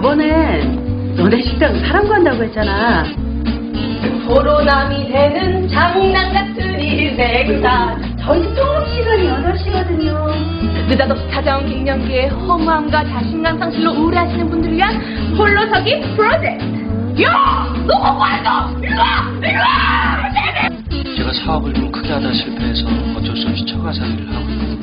저번엔 너네 식당 사람 간다고 했잖아. 코로나미 되는 장난 같은 이 생산. 저희 수업 시간이 8시거든요. 느닷없이 찾아온 갱년기에 허무함과 자신감 상실로 우울해하시는 분들을 위한 홀로서기 프로젝트. 야! 너가 말도! 일로와! 일로와! 제가 사업을 좀 크게 하다 실패해서 어쩔 수 없이 처가 살기를 하고 있거든요.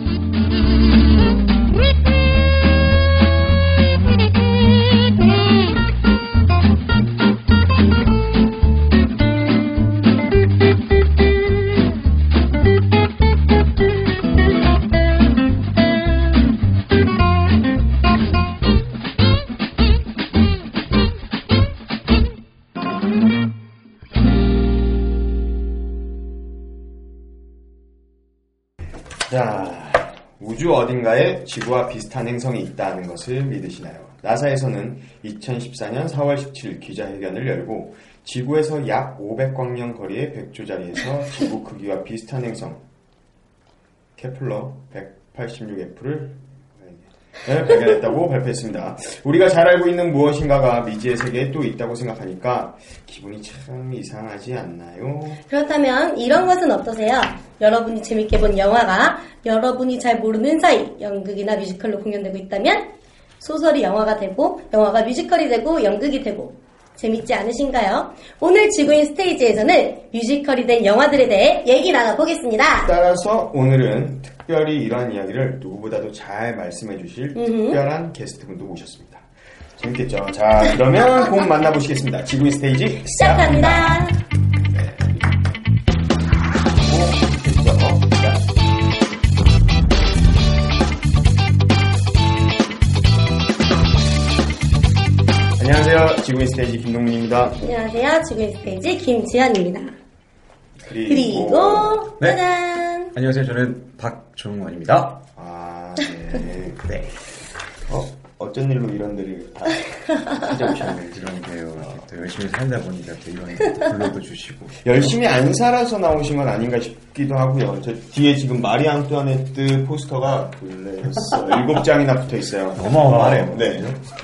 지구와 비슷한 행성이 있다는 것을 믿으시나요? 나사에서는 2014년 4월 17일 기자회견을 열고 지구에서 약 500광년 거리의 백조자리에서 지구 크기와 비슷한 행성 케플러 186F를 발견했다고 발표했습니다. 우리가 잘 알고 있는 무엇인가가 미지의 세계에 또 있다고 생각하니까 기분이 참 이상하지 않나요? 그렇다면 이런 것은 어떠세요? 여러분이 재밌게 본 영화가 여러분이 잘 모르는 사이 연극이나 뮤지컬로 공연되고 있다면 소설이 영화가 되고 영화가 뮤지컬이 되고 연극이 되고 재밌지 않으신가요? 오늘 지구인 스테이지에서는 뮤지컬이 된 영화들에 대해 얘기 나눠보겠습니다. 따라서 오늘은 특별히 이러한 이야기를 누구보다도 잘 말씀해 주실 특별한 게스트분도 모셨습니다. 재밌겠죠? 자, 그러면 곧 만나보시겠습니다. 지구인 스테이지 시작합니다. 안녕하세요. 지구인 스테이지 김동민입니다. 안녕하세요. 지구인 스테이지 김지현입니다. 그리고, 그리고 네. 짜잔! 안녕하세요. 저는 박종원입니다. 아, 네. 네. 어, 어쩐 일로 이런 데를 다 찾아오셨는지. 그런데요. 또 열심히 살다 보니까 또 이런 불러도 주시고. 열심히 안 살아서 나오신 건 아닌가 싶기도 하고요. 저 뒤에 지금 마리 앙뚜아네트 포스터가 일곱 장이나 붙어 있어요. 어마어마하네요. 네.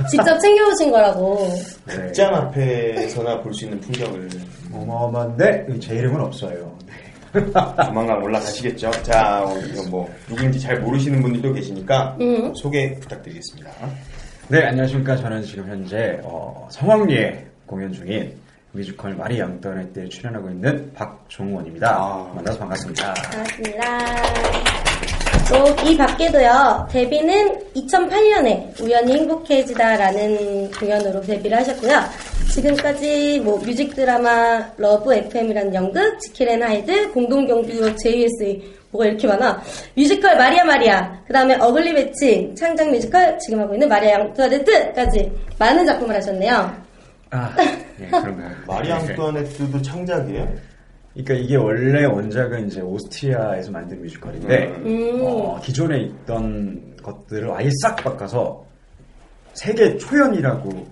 직접 챙겨오신 거라고. 네. 극장 앞에서나 볼 수 있는 풍경을 어마어마한데 제 이름은 없어요. 조만간 올라가시겠죠. 자, 어, 이거 뭐 누군지 잘 모르시는 분들도 계시니까 음. 소개 부탁드리겠습니다. 네, 안녕하십니까. 저는 지금 현재 어, 성황리에 공연 중인 뮤지컬 마리 앙뚜아네트에 출연하고 있는 박종원입니다. 아. 만나서 반갑습니다. 반갑습니다. 또 이 밖에도요, 데뷔는 2008년에 우연히 행복해지다라는 공연으로 데뷔를 하셨고요. 지금까지 뭐 뮤직 드라마 러브 FM이라는 연극, 지킬 앤 하이드, 공동경비구역 JSA, 뭐가 이렇게 많아. 뮤지컬 마리아 마리아, 그 다음에 어글리 매칭, 창작 뮤지컬, 지금 하고 있는 마리아 앙투아네트까지 많은 작품을 하셨네요. 아, 네, 그런가요? 마리 네. 앙뚜아네트도 창작이에요? 그러니까 이게 원래 원작은 이제 오스트리아에서 만든 뮤지컬인데 음. 어, 기존에 있던 것들을 아예 싹 바꿔서 세계 초연이라고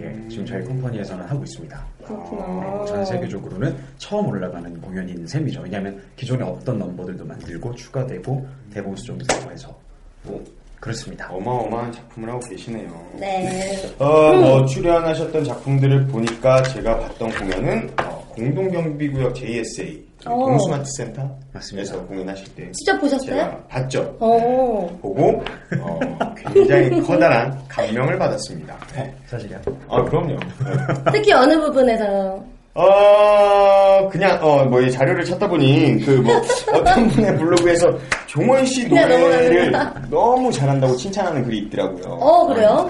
예, 지금 저희 컴퍼니에서는 하고 있습니다. 그렇구나. 전 세계적으로는 처음 올라가는 공연인 셈이죠. 왜냐하면 기존에 없던 넘버들도 만들고 추가되고 대본 수정도 되고 해서 뭐 그렇습니다. 어마어마한 작품을 하고 계시네요. 네. 어, 뭐 출연하셨던 작품들을 보니까 제가 봤던 공연은 어, 공동경비구역 JSA 어. 동스마트 센터에서 맞습니다. 공연하실 때 직접 보셨어요? 봤죠. 어. 보고 어, 굉장히 커다란 감명을 받았습니다. 네. 사실이야. 아 그럼요. 네. 특히 어느 부분에서 어 그냥 어뭐 자료를 찾다 보니 그 뭐 어떤 분의 블로그에서 종원 씨 노래를. 너무 잘한다고 칭찬하는 글이 있더라고요. 어 그래요?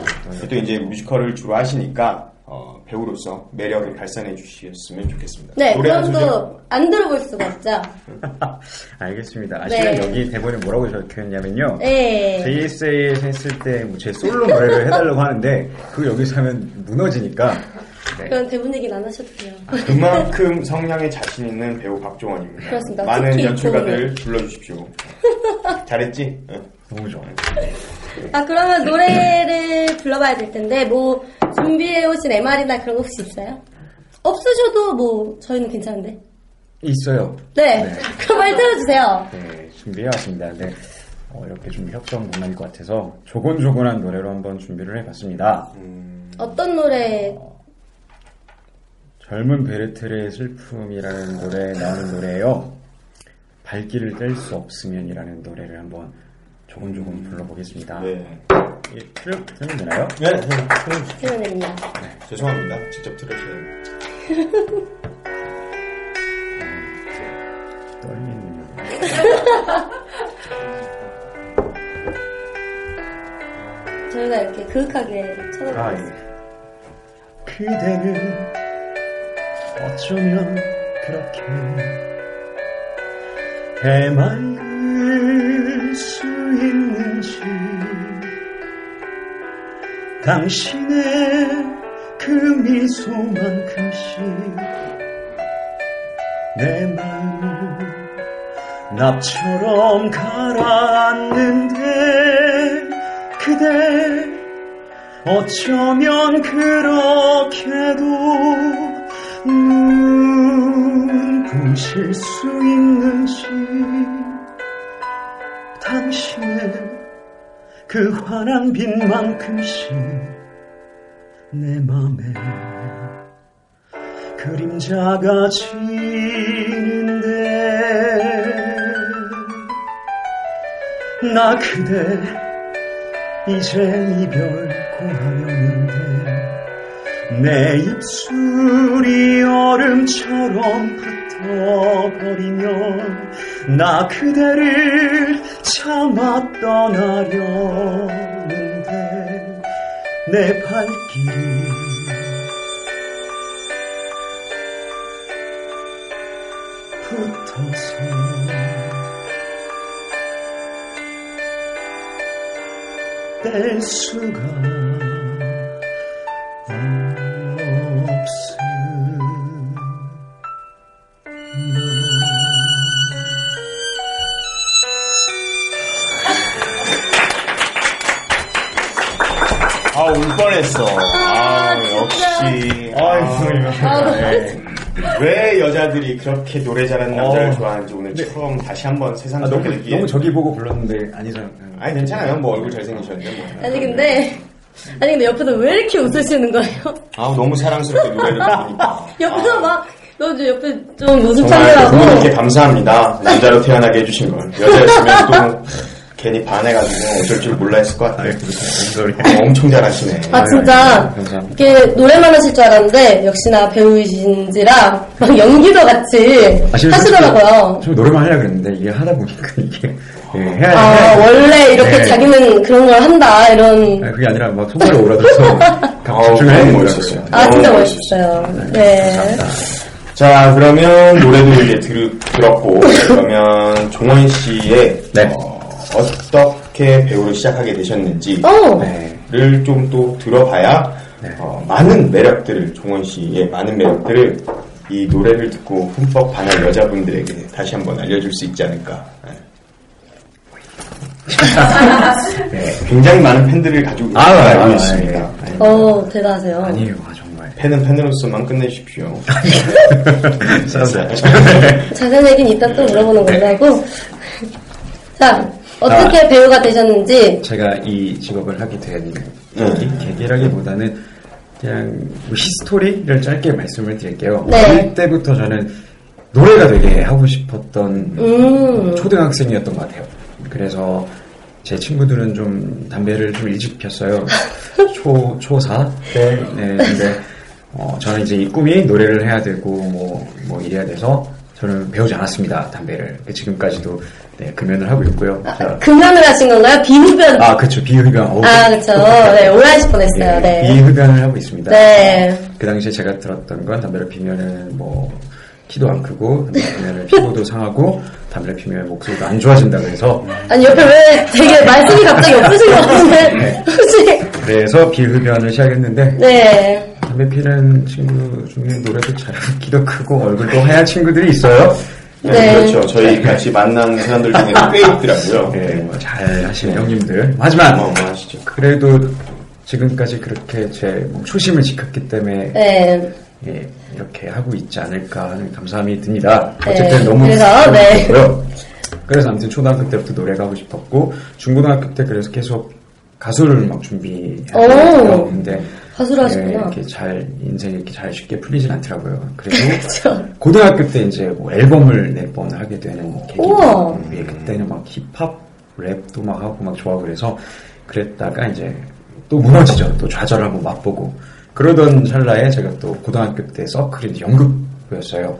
또 이제 뮤지컬을 주로 하시니까 어, 배우로서 매력을 발산해 주셨으면 좋겠습니다. 네, 그럼 소절. 또안 들어볼 수가 없죠. 알겠습니다. 아, 네. 실은 여기 대본에 뭐라고 적혀있냐면요. 네. JSA에서 했을 때 제 솔로 노래를 해달라고 하는데 그거 여기서 하면 무너지니까 네. 그런 대본 얘기는 안 하셔도 돼요. 그만큼 성량에 자신 있는 배우 박종원입니다. 그렇습니다. 많은 연출가들 불러주십시오. 잘했지? 응. 너무 좋아요. 아, 그러면 노래를 불러봐야 될 텐데, 뭐, 준비해 오신 MR이나 그런 거 혹시 있어요? 없으셔도 뭐, 저희는 괜찮은데. 있어요. 네. 네. 그럼 말 들어주세요. 네, 준비해왔습니다. 네. 어, 이렇게 좀 협동 문화일 것 같아서 조곤조곤한 노래로 한번 준비를 해봤습니다. 어떤 노래, 젊은 베르테르의 슬픔이라는 노래에 나오는 노래예요. 발길을 뗄 수 없으면이라는 노래를 한번 조곤조곤 불러보겠습니다. 네. 예, 틀, 틀면 되나요? 네, 네. 네. 태연입니다. 죄송합니다. 직접 들으셔야 돼요. 떨리는. 저희가 이렇게 그윽하게 아, 쳐다보고 예. 그대는 어쩌면 그렇게 해맑을 당신의 그 미소만큼씩 내 마음 납처럼 가라앉는데 그대 어쩌면 그렇게도 눈 부실 수 있는지 당신의 그 환한 빛만큼씩 내 맘에 그림자가 지는데 나 그대 이제 이별 고하려는데 내 입술이 얼음처럼 붙어버리면 나 그대를 참아 떠나려는데 내 발길이 붙어서 뗄 수가 역시. 아, 네. 왜 여자들이 그렇게 노래 잘하는 남자를 어. 좋아하는지 오늘 처음 다시 한번 세상 아, 너무, 느끼게. 너무 저기 보고 불렀는데 아니잖아. 아니, 괜찮아요. 뭐 얼굴 잘생기셨는데 뭐. 아니, 근데, 아니, 근데 옆에서 왜 이렇게 웃으시는 거예요? 아, 너무 사랑스럽게 노래를 부르니까. 옆에서 막, 너저 옆에 좀 웃음 정말 참느라고. 부모님께 감사합니다. 남자로 태어나게 해주신 걸. 여자였으면 또 괜히 반해가지고 어쩔 줄 몰라 했을 것 같아요. 무슨 소리야. 어, 엄청 잘하시네. 아, 진짜. 감사합니다. 이렇게 노래만 하실 줄 알았는데, 역시나 배우이신지라, 막 연기도 같이 아, 하시더라고요. 좀 노래만 하려고 그랬는데 이게 하다 보니까 이게 예, 해야 아, 해야 돼. 원래 이렇게 네. 자기는 그런 걸 한다, 이런. 아니, 그게 아니라 막 손발이 오라져서 되는 멋있었어요. 거예요. 아, 진짜 너무 멋있어요. 네. 자, 그러면 노래도 이제 들, 들었고, 그러면 종원 씨의 네. 어, 어떻게 배우를 시작하게 되셨는지를 어, 네. 좀또 들어봐야 네. 어, 많은 매력들을 종원 씨의 많은 매력들을 이 노래를 듣고 흠뻑 반할 여자분들에게 다시 한번 알려줄 수 있지 않을까. 네. 네, 굉장히 많은 팬들을 가지고 계신 아, 걸 알고 아, 있습니다. 예. 어, 대단하세요. 아니에요, 아, 정말. 팬은 팬으로서만 끝내십시오. 자세한 얘기는 이따 또 물어보는 걸로 하고. 자, 어떻게 배우가 되셨는지. 제가 이 직업을 하게 된 네. 계기, 계기라기보다는 그냥 뭐 히스토리를 짧게 말씀을 드릴게요. 네. 어릴 때부터 저는 노래가 되게 하고 싶었던 음, 초등학생이었던 것 같아요. 그래서 제 친구들은 좀 담배를 좀 일찍 폈어요. 초, 초4 때. 네, 근데, 어, 저는 이제 이 꿈이 노래를 해야 되고, 뭐, 뭐 이래야 돼서 저는 배우지 않았습니다 담배를 지금까지도 네, 금연을 하고 있고요. 자, 금연을 하신 건가요? 비흡연. 아 그렇죠 비흡연. 어우, 아, 그쵸. 네, 오해하실 뻔했어요. 네. 비흡연을 하고 있습니다. 네. 그 당시에 제가 들었던 건 담배를 피면은 뭐 키도 안 크고 담배 피면은 피부도 상하고 담배를 피면 목소리도 안 좋아진다고 해서 아니, 옆에 왜 되게 말씀이 갑자기 엎으신 것 같은데. 네. 혹시. 그래서 비흡연을 시작했는데 네. 담배 피는 친구 중에 노래도 잘하고 키도 크고 얼굴도 하얀 친구들이 있어요. 네, 네. 그렇죠. 저희 같이 만난 사람들 중에도 꽤 있더라고요. 네, 뭐잘 하시는 형님들. 하지만 어마어마하시죠. 그래도 지금까지 그렇게 제뭐 초심을 지켰기 때문에 네. 예, 이렇게 하고 있지 않을까 하는 감사함이 듭니다. 네, 어쨌든 너무 그래서, 네. 고요 그래서 아무튼 초등학교 때부터 노래가 하고 싶었고 중고등학교 때 그래서 계속 가수를 막 오. 준비했어요. 근데 예, 하셨구나. 이렇게 잘 인생이 이렇게 잘 쉽게 풀리진 않더라고요. 그쵸. 고등학교 때 이제 뭐 앨범을 낼 뻔을 하게 되는 계기. 우와. 예, 그때는 막 힙합, 랩도 막 하고 막 좋아하고 그래서 그랬다가 이제 또 무너지죠. 또 좌절하고 맛보고. 그러던 찰나에 제가 또 고등학교 때 서클이 연극부였어요.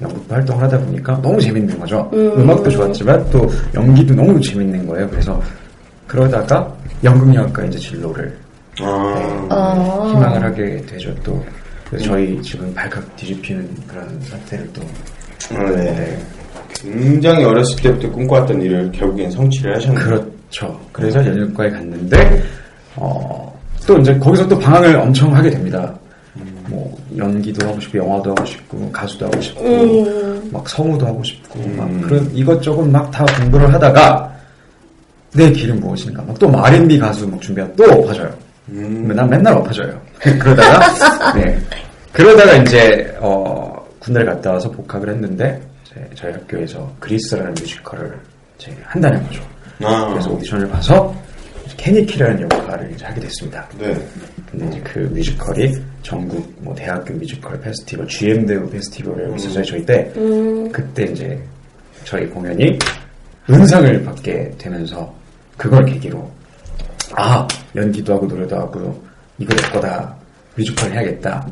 연극부 활동을 하다 보니까 너무 재밌는 거죠. 음. 음악도 좋았지만 또 연기도 너무 재밌는 거예요. 그래서 그러다가 연극영화과 이제 진로를 아, 아. 희망을 하게 되죠. 또 그래서 저희 지금 발칵 뒤집히는 그런 사태를 또 아, 네. 굉장히 어렸을 때부터 꿈꿔왔던 일을 결국엔 성취를 하셨네요. 그렇죠. 그래서 연극과에 갔는데 어, 또 이제 거기서 또 방황을 엄청 하게 됩니다. 뭐 연기도 하고 싶고 영화도 하고 싶고 가수도 하고 싶고 음. 막 성우도 하고 싶고 음. 막 그런 이것저것 막 다 공부를 하다가 내 길은 무엇인가 막또 R&B 가수 막 준비하다 또 엎어져요. 음. 난 맨날 엎어져요. 그러다가 네 그러다가 이제 어, 군대를 갔다 와서 복학을 했는데 제- 저희 학교에서 그리스라는 뮤지컬을 이제 한다는 거죠. 아, 그래서 오디션을 봐서 케니키라는 역할을 이제 하게 됐습니다. 네. 근데 이제 그 뮤지컬이 전국 뭐 대학교 뮤지컬 페스티벌, GM대우 페스티벌에 있었어요 저희 때. 음. 그때 이제 저희 공연이 은상을 받게 되면서 그걸 계기로 아 연기도 하고 노래도 하고 이거 내 거다 뮤지컬 해야겠다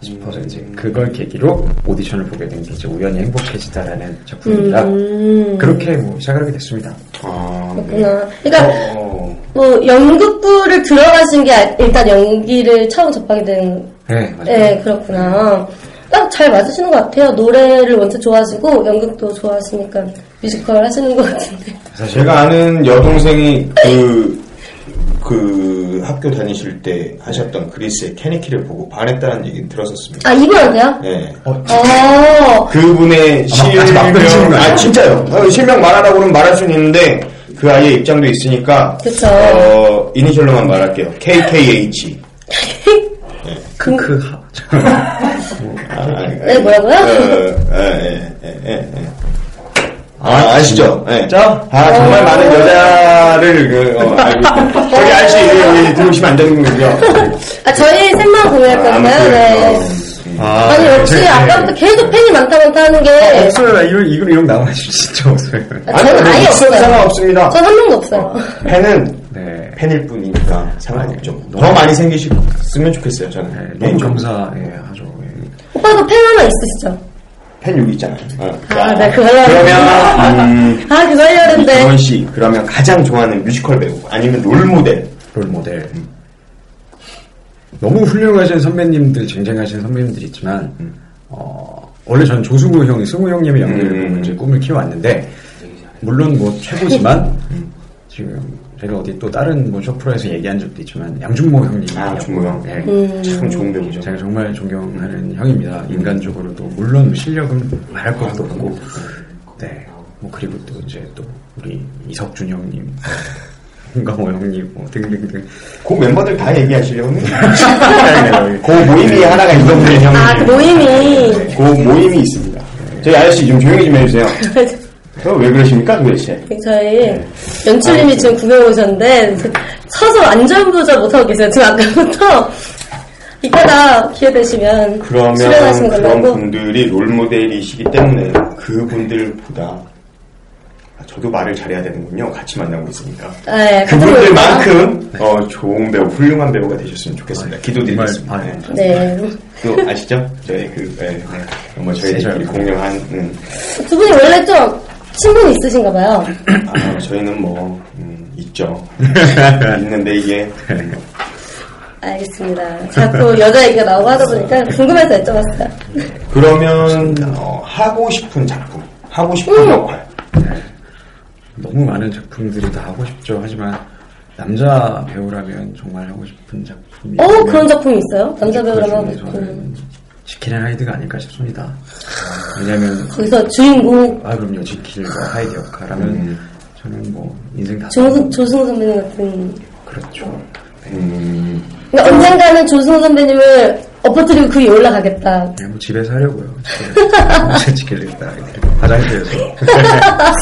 싶어서 이제 그걸 계기로 오디션을 보게 된 게 이제 우연히 행복해지다라는 작품입니다. 음. 그렇게 뭐 시작을 하게 됐습니다. 아, 네. 그렇구나. 그러니까 어, 뭐 연극부를 들어가신 게 아- 일단 연기를 처음 접하게 된. 네 맞아요. 네, 그렇구나. 딱 잘 맞으시는 것 같아요. 노래를 원체 좋아하시고 연극도 좋아하시니까 뮤지컬 하시는 것 같은데. 사실 제가 아는 여동생이 그, 그 학교 다니실 때 하셨던 그리스의 케니키를 보고 반했다는 얘기는 들었었습니다. 아 이분한테요? 네. 어, 어. 그분의 끊으시는 실명? 아, 진짜요. 어, 실명 말하라고 그러면 말할 수는 있는데, 그 아이의 입장도 있으니까, 그쵸. 어, 이니셜로만 말할게요. KKH. 크크 하. 아, 네, 뭐라고요? 어, 예, 예, 예, 예. 아, 아시죠? 예. 진짜? 아, 정말 많은 여자를, 그, 어, 알고 있다. 저기 아저씨, 여기 들어오시면 안 되는 거군요. 아 저희 셋만 공연했거든요. 네. 아, 아니 역시 네, 아까부터 계속 팬이 많다 많다 하는 게 없어요. 이거 이거 이런 나와 진짜 없어요. 아, 저는 아예 없어요. 상관없습니다. 전 한 명도 없어요. 팬은 네. 팬일 뿐이니까 상관없죠. 아니, 더 많이 생기셨으면 좋겠어요, 저는. 네, 너무 개인적으로. 감사하죠. 예. 오빠도 팬 하나 있으시죠? 팬 여기 있잖아요. 어. 아, 네, 하려고. 그러면, 음, 아, 그거 하려는데. 이원 씨, 그러면 가장 좋아하는 뮤지컬 배우, 아니면 롤 모델. 롤 모델. 너무 훌륭하신 선배님들, 쟁쟁하신 선배님들이 있지만, 어, 원래 저는 조승우 형이, 승우 형님의 연기를 음. 보고 이제 꿈을 키워왔는데, 물론 뭐 최고지만, 지금 제가 어디 또 다른 뭐 쇼프로에서 얘기한 적도 있지만, 양준모 형님. 아, 준모 형. 예. 음. 참 좋은 배우죠. 제가 정말 존경하는 형입니다. 인간적으로도 물론 뭐 실력은 말할 것도 없고, 네. 뭐 그리고 또 이제 또 우리 이석준 형님, 홍강호 형님, 뭐 등등등. 그 멤버들 다 얘기하시려면 그 모임이 하나가 있던데 형. 아, 그 모임이. 그 모임이 있습니다. 저희 아저씨 좀 조용히 좀 해주세요. 그거 왜 그러십니까 도대체? 저희 연출님이 지금 구경 오셨는데, 서서 안절부절 못하고 계세요. 지금 아까부터. 이따가 기회 되시면 그러면 출연하시는 걸로 그런 하고. 분들이 롤모델이시기 때문에 그분들보다 아, 저도 말을 잘해야 되는군요. 같이 만나고 있으니까. 네, 그분들만큼 어, 좋은 배우, 훌륭한 배우가 되셨으면 좋겠습니다. 기도드리겠습니다. 정말, 아, 네. 네. 또 아시죠? 저희 그 네, 네. 뭐 저희들끼리 공유한 음, 두 분이 원래 좀 친분이 있으신가 봐요. 아, 저희는 뭐 음, 있죠. 있는데 이게 음, 알겠습니다. 자꾸 여자 얘기가 나오고 하다 보니까 궁금해서 여쭤봤어요. 그러면 어, 하고 싶은 작품, 하고 싶은 음. 역할. 너무 많은 작품들이 다 하고 싶죠. 하지만 남자 배우라면 정말 하고 싶은 작품이 어, 그런 작품이 있어요? 남자 배우라면 하고 그 싶은. 지킬 앤 하이드가 아닐까 싶습니다. 왜냐면 거기서 주인공, 아 그럼요 지킬과 하이드 역할하면 음. 저는 뭐 인생 다 조승, 조승우 선배님 같은. 그렇죠. 음, 그러니까 언젠가는 조승우 선배님을 엎어뜨리고 그 위에 올라가겠다. 그냥 뭐 집에서 하려고요. 집에서 지킬겠다. 화장실에서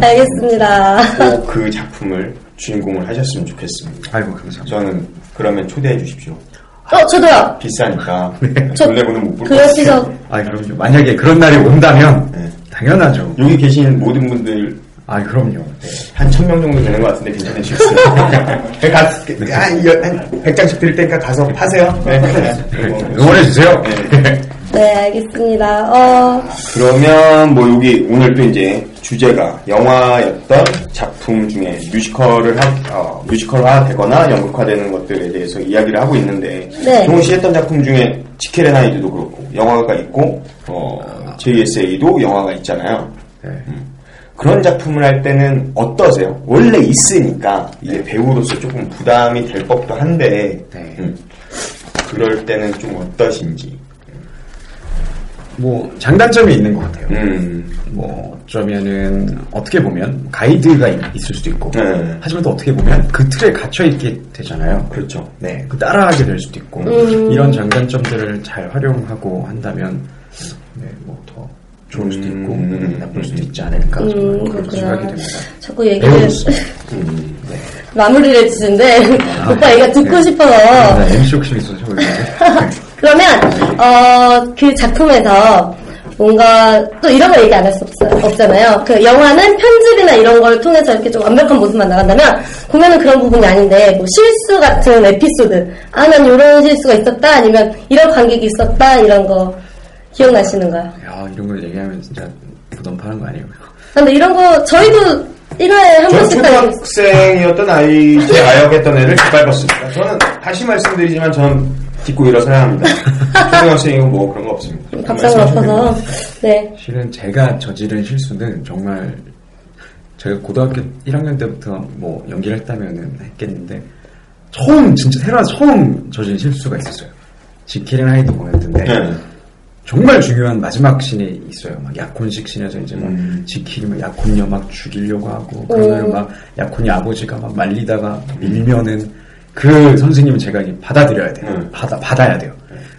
알겠습니다. 꼭 그 작품을 주인공을 하셨으면 좋겠습니다. 아이고 감사합니다. 저는 그러면 초대해 주십시오. 어, 저도요. 비싸니까 저- 돈내고는 못볼그것 같아요. 옆에서 아 그럼요. 만약에 그런 날이 온다면 네. 당연하죠. 여기 계신 모든 분들 아 그럼요. 네. 한천 명 정도 되는 것 같은데 괜찮으시겠어요? 가, 한, 여- 한 100장씩 드릴 테니까 가서 파세요. 네. 응원해 주세요. 네. 네, 알겠습니다. 어, 그러면 뭐 여기 오늘 또 이제 주제가 영화였던 작품 중에 뮤지컬을 하, 어, 뮤지컬화 되거나 연극화되는 것들에 대해서 이야기를 하고 있는데 네. 종훈 씨 했던 작품 중에 지켈의 나이드도 그렇고 영화가 있고 어, JSA도 영화가 있잖아요. 네. 그런 작품을 할 때는 어떠세요? 원래 있으니까 이게 배우로서 조금 부담이 될 법도 한데 네. 음, 그럴 때는 좀 어떠신지. 뭐 장단점이 있는 것 같아요. 음, 뭐 어쩌면은 어떻게 보면 가이드가 있- 있을 수도 있고 네. 하지만 또 어떻게 보면 그 틀에 갇혀 있게 되잖아요. 그렇죠. 네, 그 따라하게 될 수도 있고 음. 이런 장단점들을 잘 활용하고 한다면 네, 뭐더 좋을 수도 있고 음. 나쁠 수도 있지 않을까 음, 그렇게. 생각이 됩니다. 자꾸 얘기를 음, 마무리를 해주시는데 오빠 얘기가 듣고 네. 싶어서 나 MC 욕심 있어서 그러면 어, 그 작품에서 뭔가 또 이런 거 얘기 안 할 수. 없잖아요. 그 영화는 편집이나 이런 걸 통해서 이렇게 좀 완벽한 모습만 나간다면 공연은 그런 부분이 아닌데 뭐 실수 같은 에피소드 아 난 이런 실수가 있었다 아니면 이런 관객이 있었다 이런 거 기억나시는가요? 야 이런 걸 얘기하면 진짜 부담 파는 거 아니에요? 근데 이런 거 저희도 1화에 한전 번씩 초등학생이었던 아이, 제 아역했던 애를 짓밟았습니다. 저는 다시 말씀드리지만 저는 딛고 일어서야 합니다. 초등학생이고 뭐 그런 거 없습니다. 밥상을 엎어서 네. 실은 제가 저지른 실수는 정말 제가 고등학교 1학년 때부터 뭐 연기를 했다면은 했겠는데 처음 진짜 태어나서 처음 저지른 실수가 있었어요. 지킬앤 하이드 공연했는데 네. 정말 중요한 마지막 씬이 있어요. 막 약혼식 씬에서 이제 막 음. 지킬이 막 약혼녀 막 죽이려고 하고 그러면 음. 막 약혼녀 아버지가 막 말리다가 밀면은 그 선생님은 제가 이제 받아들여야 돼요. 음. 받아 받아야 돼요.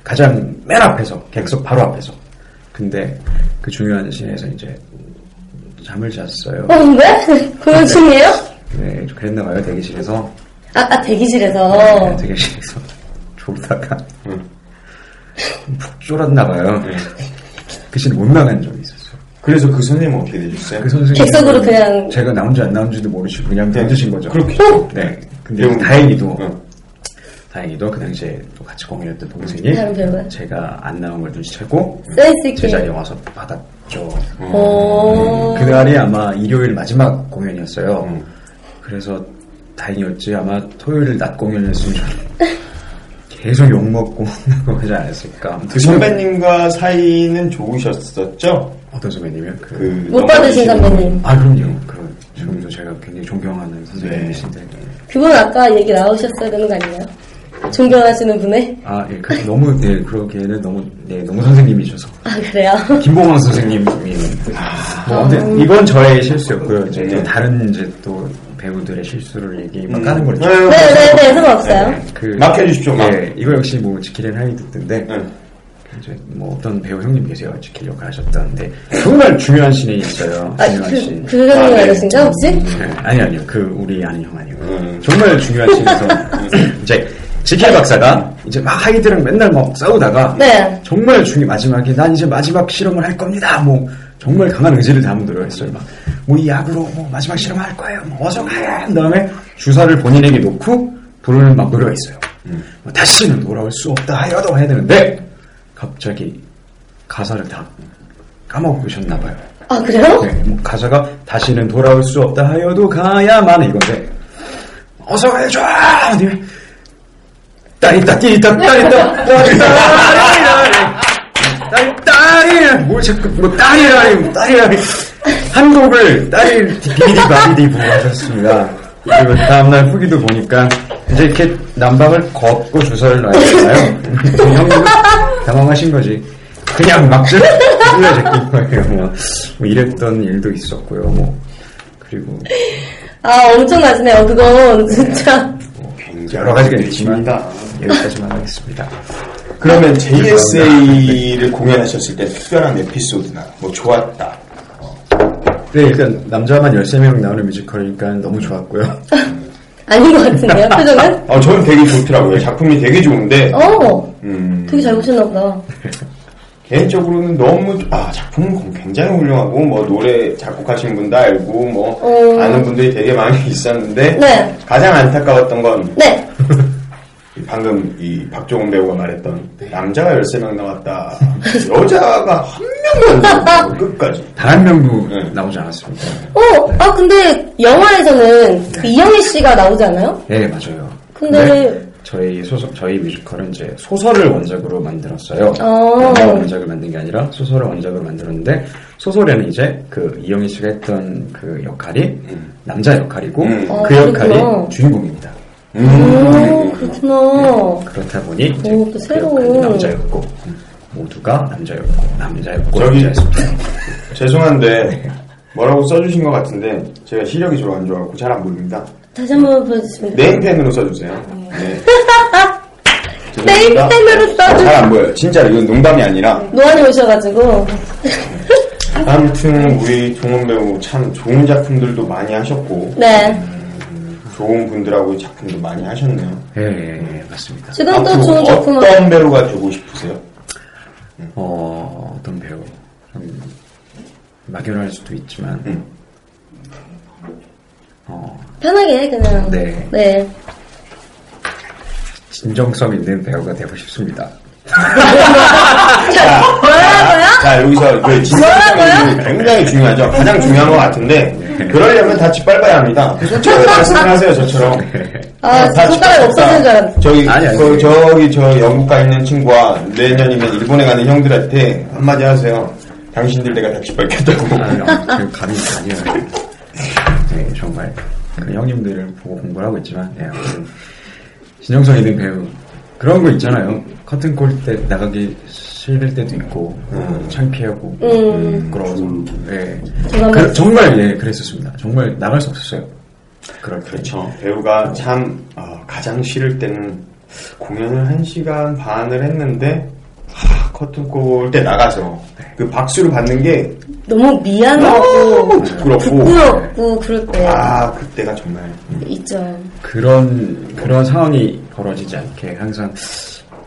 가장 맨 앞에서 객석 바로 앞에서. 근데 그 중요한 씬에서 이제 잠을 잤어요. 어 왜? 공연 중이에요? 네, 그랬나 봐요 대기실에서. 아, 아 대기실에서 네, 대기실에서 졸다가 음. 푹 졸았나 봐요. 네. 그씬못 나간 적이 있었어요. 그래서 그 선생님은 어떻게 되셨어요? 그 선생님 객석으로 그냥- 제가 나온지 안 나온지도 모르시고 그냥 던지신 거죠. 그렇겠죠. 네. 근데 다행히도 응. 다행히도 그 당시에 또 같이 공연했던 동생이 다른 배우가? 제가 안 나온 걸 눈치채고 센스 있게. 제 자리에 와서 받았죠. 어. 그날이 아마 일요일 마지막 공연이었어요. 음. 그래서 다행이었지 아마 토요일 낮 공연이었으면 계속 욕먹고 하지 않았을까. 그 선배님과 사이는 좋으셨었죠? 어떤 선배님이요? 그, 그 못 받으신 선배님. 아 그럼요. 그 지금도 제가 굉장히 존경하는 선생님이신데. 그분 아까 얘기 나오셨어야 되는 거 아니에요? 존경하시는 분의? 아, 예, 그, 너무, 예, 그러기에는 너무, 예, 너무 선생님이셔서. 아 그래요? 김봉왕 선생님이. 뭐, 아무튼, 이건 저의 실수였고요. 이제 또 네. 다른 이제 또 배우들의 실수를 얘기 막 음. 까는 걸. 네네 네 상관없어요. 그, 막 해주십시오, 막. 예, 이거 역시 뭐, 지킬앤 하이드인데, 네. 이제 뭐 어떤 배우 형님 계세요. 지킬 역할 하셨다는데, 정말 중요한 신이 있어요. 아, 중요한 신. 그, 그 형님 아, 네. 아저씨인가 혹시? 네, 아니 아니요 그 우리 아는 형 아니고 음. 정말 중요한 씬에서 이제 지킬 박사가 이제 막 하이드랑 맨날 막 싸우다가 네. 정말 중요 마지막에 난 이제 마지막 실험을 할 겁니다 뭐 정말 강한 의지를 담은 노력을 했어요 막 뭐 이 약으로 뭐 마지막 실험할 거예요. 뭐 어서 가야 한 다음에 주사를 본인에게 놓고 부르는 막 노래가 있어요. 뭐 다시는 돌아올 수 없다 하여도 해야 되는데 갑자기 가사를 다 까먹으셨나 봐요. 아, 그래요? 네, 뭐 가사가 다시는 돌아올 수 없다 하여도 가야만 이건데 어서 가야죠. 아니면 딸이 있다, 띠 있다, 딸 딸이 뭘 자꾸 뭐 딸이라니 딸이라니 한 곡을 딸이 비비디 바비디 부르셨습니다. 그리고 다음날 후기도 보니까 이제 이렇게 난방을 걷고 주사를 놔야 되나요? 형님은 당황하신 거지. 그냥 막 찔러 제낀 거예요. 뭐, 뭐 이랬던 일도 있었고요. 뭐 그리고 아, 엄청나시네요. 그건 진짜. 여러 가지가 있지만 있습니다. 여기까지만 하겠습니다. 그러면 JSA를 공연하셨을 때 특별한 에피소드나 뭐 좋았다. 네, 일단 남자만 13명 나오는 뮤지컬이니까 너무 좋았고요. 아닌 것 같은데요, 표정은? 어, 저는 되게 좋더라고요. 작품이 되게 좋은데, 어, 음, 되게 잘 보셨나 보다. 개인적으로는 너무, 아, 작품은 굉장히 훌륭하고, 뭐, 노래 작곡하신 분도 알고, 뭐, 어. 아는 분들이 되게 많이 있었는데, 네. 가장 안타까웠던 건, 네. 이 방금 이 박종훈 배우가 말했던, 남자가 13명 나왔다. 여자가 한 명도 안 나왔고, 끝까지. 단 한 명도 네. 나오지 않았습니다. 어, 아, 근데 영화에서는 그 이영희 씨가 나오지 않아요? 네, 맞아요. 근데- 저희 소설, 저희 뮤지컬은 이제 소설을 원작으로 만들었어요. 어. 영화 원작을 만든 게 아니라 소설을 원작으로 만들었는데 소설에는 이제 그 이영희 씨가 했던 그 역할이 남자 역할이고 음. 어, 그 역할이 그렇구나. 주인공입니다. 오, 그렇구나. 그렇다 보니 오, 또그 새로운. 남자였고 모두가 남자였고 남자였고 저기-. 죄송한데, 뭐라고 써주신 것 같은데, 제가 시력이 좀안 좋아갖고 잘 안 보입니다. 다시 한번 보여주시면 돼요. 네임펜으로 써주세요. 네. 네임펜으로 써주- 잘안 보여요. 진짜로 이건 농담이 아니라. 노안이 오셔가지고. 아무튼 우리 종원 배우 참 좋은 작품들도 많이 하셨고 네. 좋은 분들하고 작품도 많이 하셨네요. 예, 예, 예, 맞습니다. 지금 또 좋은 작품 어떤 배우가 되고 싶으세요? 어, 어떤 배우 좀 막연할 수도 있지만 음. 어, 편하게 그냥. 네. 네. 진정성 있는 배우가 되고 싶습니다. 자, 뭐라고요? 자 여기서 그 진정성이 굉장히 중요하죠. 가장 중요한 것 같은데 그러려면 다 짓밟아야 합니다. 솔직하게 말씀을 하세요 저처럼. 아, 다 손가락이 짓밟았다. 없어지는 줄 알았는데. 저기 아니, 아니. 그, 저기 저 영국 가 있는 친구와 내년이면 일본에 가는 형들한테 한마디 하세요. 당신들 내가 다 짓밟겠다고. 아니, 그 감이 아니에요. 네, 정말 그 형님들을 보고 공부를 하고 있지만 네, 아무튼 진정성 있는 배우 그런 거 있잖아요. 커튼 콜때 나가기 싫을 때도 있고 어, 창피하고 음. 부끄러워서 네. 저도 그, 정말 예 그랬었습니다. 정말 나갈 수 없었어요. 그럴 때. 그렇죠. 배우가 참 어, 가장 싫을 때는 공연을 한 시간 반을 했는데 하, 커튼 꼴때 나가서 그 박수를 받는 게 너무 미안하고. 너무 부끄럽고 부끄럽고, 그럴 때. 아 그때가 정말 있죠. 그런 그런 상황이 벌어지지 않게 항상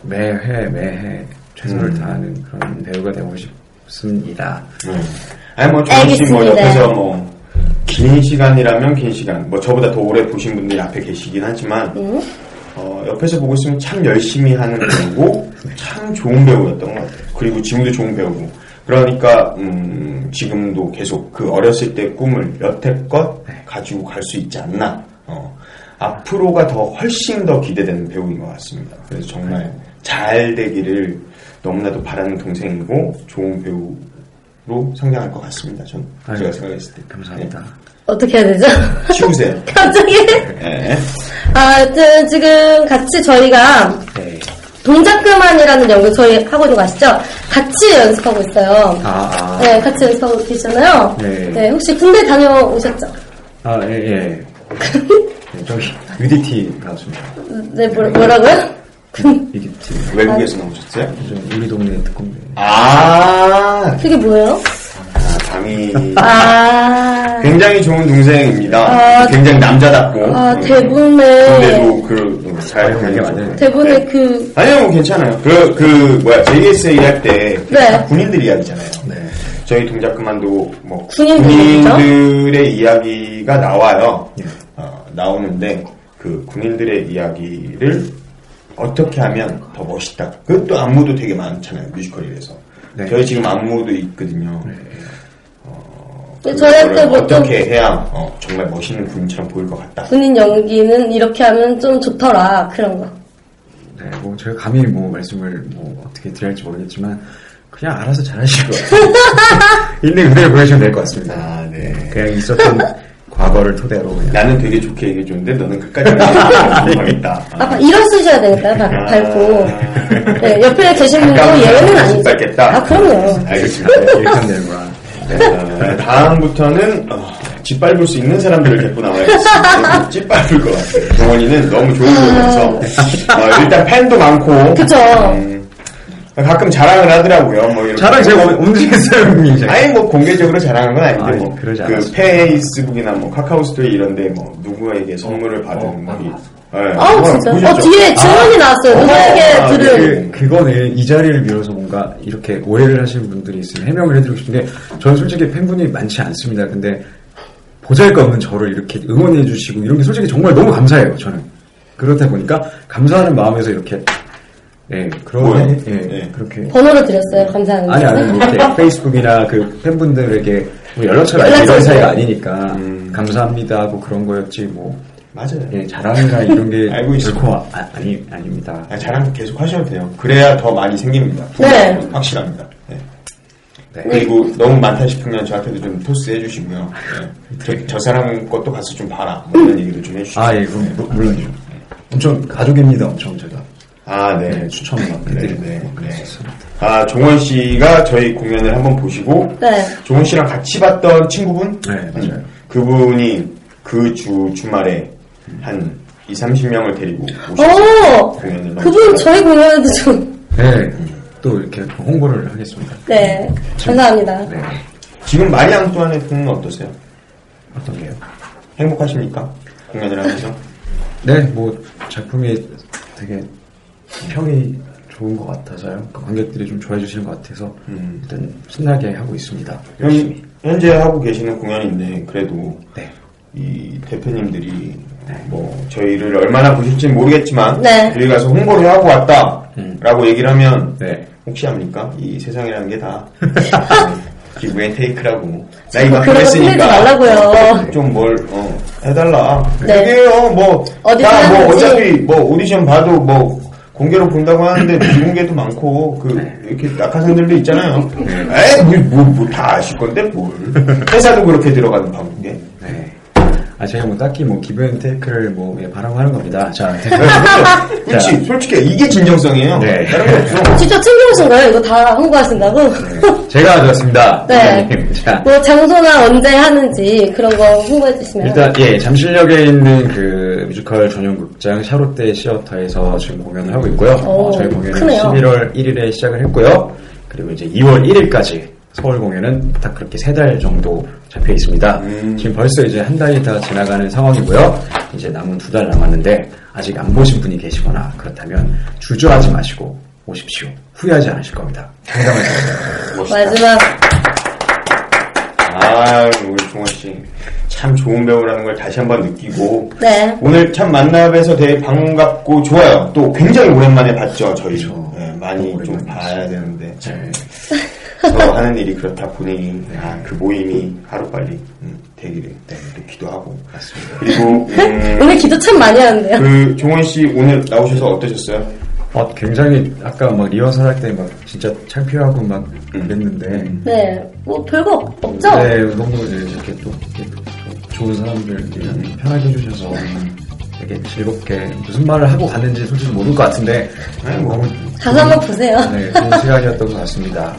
매회 매해 최선을 음. 다하는 그런 배우가 되고 싶습니다. 네. 아니 뭐 조금씩 뭐. 옆에서 뭐 긴 시간이라면 긴 시간 뭐 저보다 더 오래 보신 분들이 앞에 계시긴 하지만 음? 어, 옆에서 보고 있으면 참 열심히 하는 배우고 참 좋은 배우였던 것 같아요. 그리고 지금도 좋은 배우고 그러니까 음, 지금도 계속 그 어렸을 때 꿈을 여태껏 가지고 갈 수 있지 않나. 어, 앞으로가 더 훨씬 더 기대되는 배우인 것 같습니다. 그래서 정말 잘 되기를 너무나도 바라는 동생이고 좋은 배우로 성장할 것 같습니다. 전 아유, 제가 생각했을 때. 감사합니다. 어떻게 해야 되죠? 네, 치우세요. 갑자기. 네. 아, 저, 지금 같이 저희가 네. 동작 그만이라는 연극 저희 하고 있는 거 아시죠? 같이 연습하고 있어요. 아, 아. 네, 같이 연습하고 계시잖아요. 네. 혹시 군대 다녀오셨죠? 아, 예, 예. 네, 저기, UDT 가수입니다. 네, 뭐, 뭐라고요? UDT. 외국에서 나오셨어요? 좀 우리 동네 특공대. 아, 그게 뭐예요? 아, 감히 아, 굉장히 좋은 동생입니다. 아, 굉장히 남자답고. 아, 음, 대본에, 근데도 그, 잘 이게 맞아요. 대본에 네. 그, 아니요, 뭐 괜찮아요. 그, 그, 뭐야, JSA 할 때, 네. 다 군인들 이야기잖아요. 네. 저희 동작 그만도 뭐 군인들 군인들의 이야기가 나와요. 예. 어, 나오는데 그 군인들의 이야기를 어떻게 하면 더 멋있다. 그것도 안무도 되게 많잖아요. 뮤지컬이라서. 네. 저희 지금 안무도 있거든요. 근데 저희한테 보통 어떻게 해야 어, 정말 멋있는 군인처럼 보일 것 같다. 군인 연기는 이렇게 하면 좀 좋더라 그런 거. 네, 뭐 제가 감히 뭐 말씀을 뭐 어떻게 드려야 할지 모르겠지만 그냥 알아서 잘하실 것 같아요. 있는 그대로 보여주면 될 것 같습니다. 아, 네. 그냥 있었던 과거를 토대로 그냥. 나는 되게 좋게 얘기해줬는데 너는 끝까지 하겠다. 아빠 일어 쓰셔야 되니까요 발- 아. 밟고. 네, 옆에 계신 분도 예외는 아니죠. 밟겠다. 아 그럼요. 알겠습니다. 이렇게 되는구나. 어, 다음부터는 어, 짓밟을 수 있는 사람들을 데리고 나와야겠습니다. 짓밟을 것 같아요. 동원이는 너무 좋은 거면서 어, 일단 팬도 많고 그쵸. 음, 가끔 자랑을 하더라고요. 뭐 이렇게. 자랑 제가 움직였어요, 형님. 제가. 아니 뭐 공개적으로 자랑한 건 아닌데 아니, 뭐 그러지 그 않았습니다. 페이스북이나 뭐 카카오스토리 이런데 뭐 누구에게 선물을 받은 어, 뭐 이- 아, 네, 진짜. 보셨죠? 어 뒤에 질문이 나왔어요. 누구에게 아, 들은. 그, 그거는 이 자리를 빌어서 뭔가 이렇게 오해를 하시는 분들이 있으면 해명을 해드리고 싶은데 저는 솔직히 팬분이 많지 않습니다. 근데 보잘것없는 저를 이렇게 응원해 주시고 이런 게 솔직히 정말 너무 감사해요. 저는 그렇다 보니까 감사하는 마음에서 이렇게 예 그런? 예, 네. 그렇게 번호를 드렸어요. 감사합니다. 아니 아니 뭐 이렇게 페이스북이나 그 팬분들에게 뭐 연락처가 연락처 이런 사이가. 아니니까 음. 감사합니다 하고 그런 거였지 뭐 맞아요. 예, 자랑이나 이런 게 알고. 결코 아, 아니 아닙니다. 아, 자랑 계속 하셔도 돼요. 그래야 더 많이 생깁니다. 네. 확실합니다. 네. 네. 그리고 너무 많다 싶으면 저한테도 좀 토스 해 주시고요. 네. 저, 저 사람 것도 가서 좀 봐라. 뭐 이런 얘기도 좀 해주시고. 아, 예, 그럼 무- 물론이죠. 엄청 가족입니다, 엄청 제가. 아, 네. 네, 추천 막 해드리고 네, 네, 네. 아, 종원 씨가 저희 공연을 한번 보시고, 네. 종원 씨랑 같이 봤던 친구분? 네, 맞아요. 그분이 그 주 주말에 한 2, 30명을 데리고 오셔서 오! 공연을 너무 그분 저희 공연에도 좀. 네, 또 이렇게 홍보를 하겠습니다. 네. 감사합니다. 네, 지금 마리 앙뚜아네트는 어떠세요? 어떤 게요? 행복하십니까? 공연을 하면서? 네, 뭐, 작품이 되게 평이 좋은 것 같아서요. 그 관객들이 좀 좋아해 주시는 것 같아서 음. 일단 신나게 하고 있습니다. 열심히. 현, 현재 하고 계시는 공연인데 그래도 네. 이 대표님들이 뭐 저희를 얼마나 보실지 모르겠지만 네. 여기 가서 홍보를 하고 왔다라고 얘기를 하면 네. 혹시 합니까? 이 세상이라는 게 다 기브앤 테이크라고 나거 했으니까 끝내지 말라고요. 좀뭘 어, 해달라 네. 그게요 뭐 나 뭐. 어차피 뭐 오디션 봐도 뭐 공개로 본다고 하는데 비공개도 많고 그 이렇게 낙하산들도 있잖아요 에이 뭐뭐다 아실 건데 뭘 회사도 그렇게 들어가는 방송에 네. 아, 제가 뭐 딱히 뭐 기브앤 테이크를 뭐 예, 바라고 하는 겁니다. 자, 그렇지 솔직히 이게 진정성이에요 네. 다른 거 없어 진짜 챙겨오신 거예요? 이거 다 홍보하신다고? 제가 가져왔습니다. 네. 자, 뭐 장소나 언제 하는지 그런 거 홍보해 주시면. 일단 예 잠실역에 있는 그 뮤지컬 전용 극장 샤롯데 시어터에서 지금 공연을 하고 있고요. 오, 어, 저희 공연은 크네요. 11월 1일에 시작을 했고요. 그리고 이제 2월 1일까지 서울 공연은 딱 그렇게 세 달 정도 잡혀 있습니다. 음. 지금 벌써 이제 한 달이 다 지나가는 상황이고요. 이제 남은 두 달 남았는데 아직 안 보신 분이 계시거나 그렇다면 주저하지 마시고 오십시오. 후회하지 않으실 겁니다. 마지막 아 우리 종원 씨 참 좋은 배우라는 걸 다시 한번 느끼고 네. 오늘 참 만나뵈서 되게 반갑고 좋아요. 또 굉장히 오랜만에 봤죠 저희. 그렇죠. 네, 많이 좀 봐야 되는데 네. 서로 하는 일이 그렇다 보니 아, 그 모임이 하루 빨리 음, 되기를 네, 또 기도하고 맞습니다. 그리고 음, 오늘 기도 참 많이 하는데요. 그 종원 씨 오늘 나오셔서 어떠셨어요? 어, 굉장히 아까 막 리허설 할 때 막 진짜 창피하고 막 그랬는데 네. 뭐 별거 없죠? 네, 너무 이렇게 또 이렇게 좋은 사람들이랑 편하게 해주셔서 되게 즐겁게 무슨 말을 하고 갔는지 솔직히 모를 것 같은데 아니, 뭐. 가서 한번 보세요. 네, 좋은 시간이었던 것 같습니다.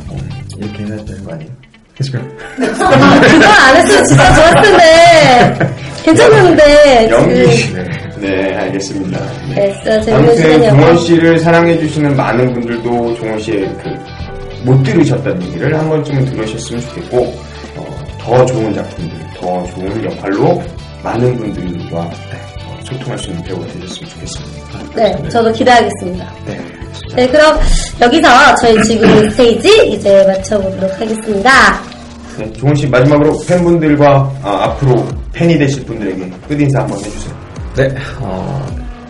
어, 이렇게 해야 되는 거 아니에요? 그죠? 아, 그거 안 했으면 진짜 좋았을 텐데. 괜찮았는데. 연기. 네. 네 알겠습니다. 네, 재밌는 아무튼. 종원 씨를 사랑해 주시는 많은 분들도 종원 씨의 그 못 들으셨던 얘기를 한 번쯤은 들으셨으면 좋겠고 어, 더 좋은 작품들, 더 좋은 역할로 많은 분들과 어, 소통할 수 있는 배우가 되셨으면 좋겠습니다. 네, 저도 기대하겠습니다. 네. 네, 그럼 여기서 저희 지금 스테이지 이제 마쳐보도록 하겠습니다. 네, 종훈 씨 마지막으로 팬분들과 아, 앞으로 팬이 되실 분들에게 끝인사 한번 해주세요. 네, 어,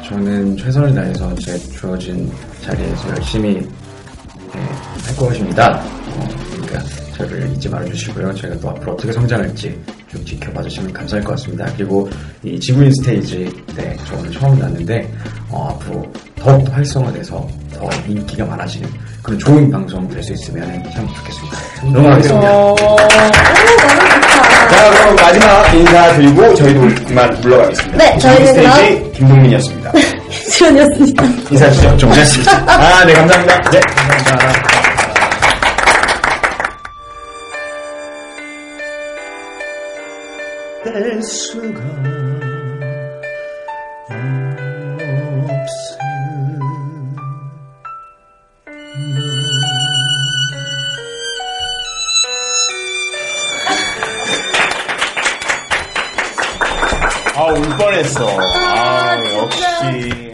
저는 최선을 다해서 제 주어진 자리에서 열심히 네, 할 것입니다. 어, 그러니까 저를 잊지 말아주시고요. 제가 또 앞으로 어떻게 성장할지 좀 지켜봐 주시면 감사할 것 같습니다. 그리고 이 지구인 스테이지 때저 오늘 처음 났는데 어, 앞으로 더욱더 활성화돼서 더 인기가 많아지는 그런 좋은 방송 될 수 있으면 참 좋겠습니다. 응원하겠습니다. 너무 좋다. 자, 그럼 마지막 인사드리고 저희도 그만 물러가겠습니다. 네, 저희는 스테이지 김동민이었습니다. 지원이었습니다. 인사 주시죠. 정리했습니다. 아, 네, 감사합니다. 네. 감사합니다. 뗄 수가 아, 울 뻔했어. 아, 역시. 아이고.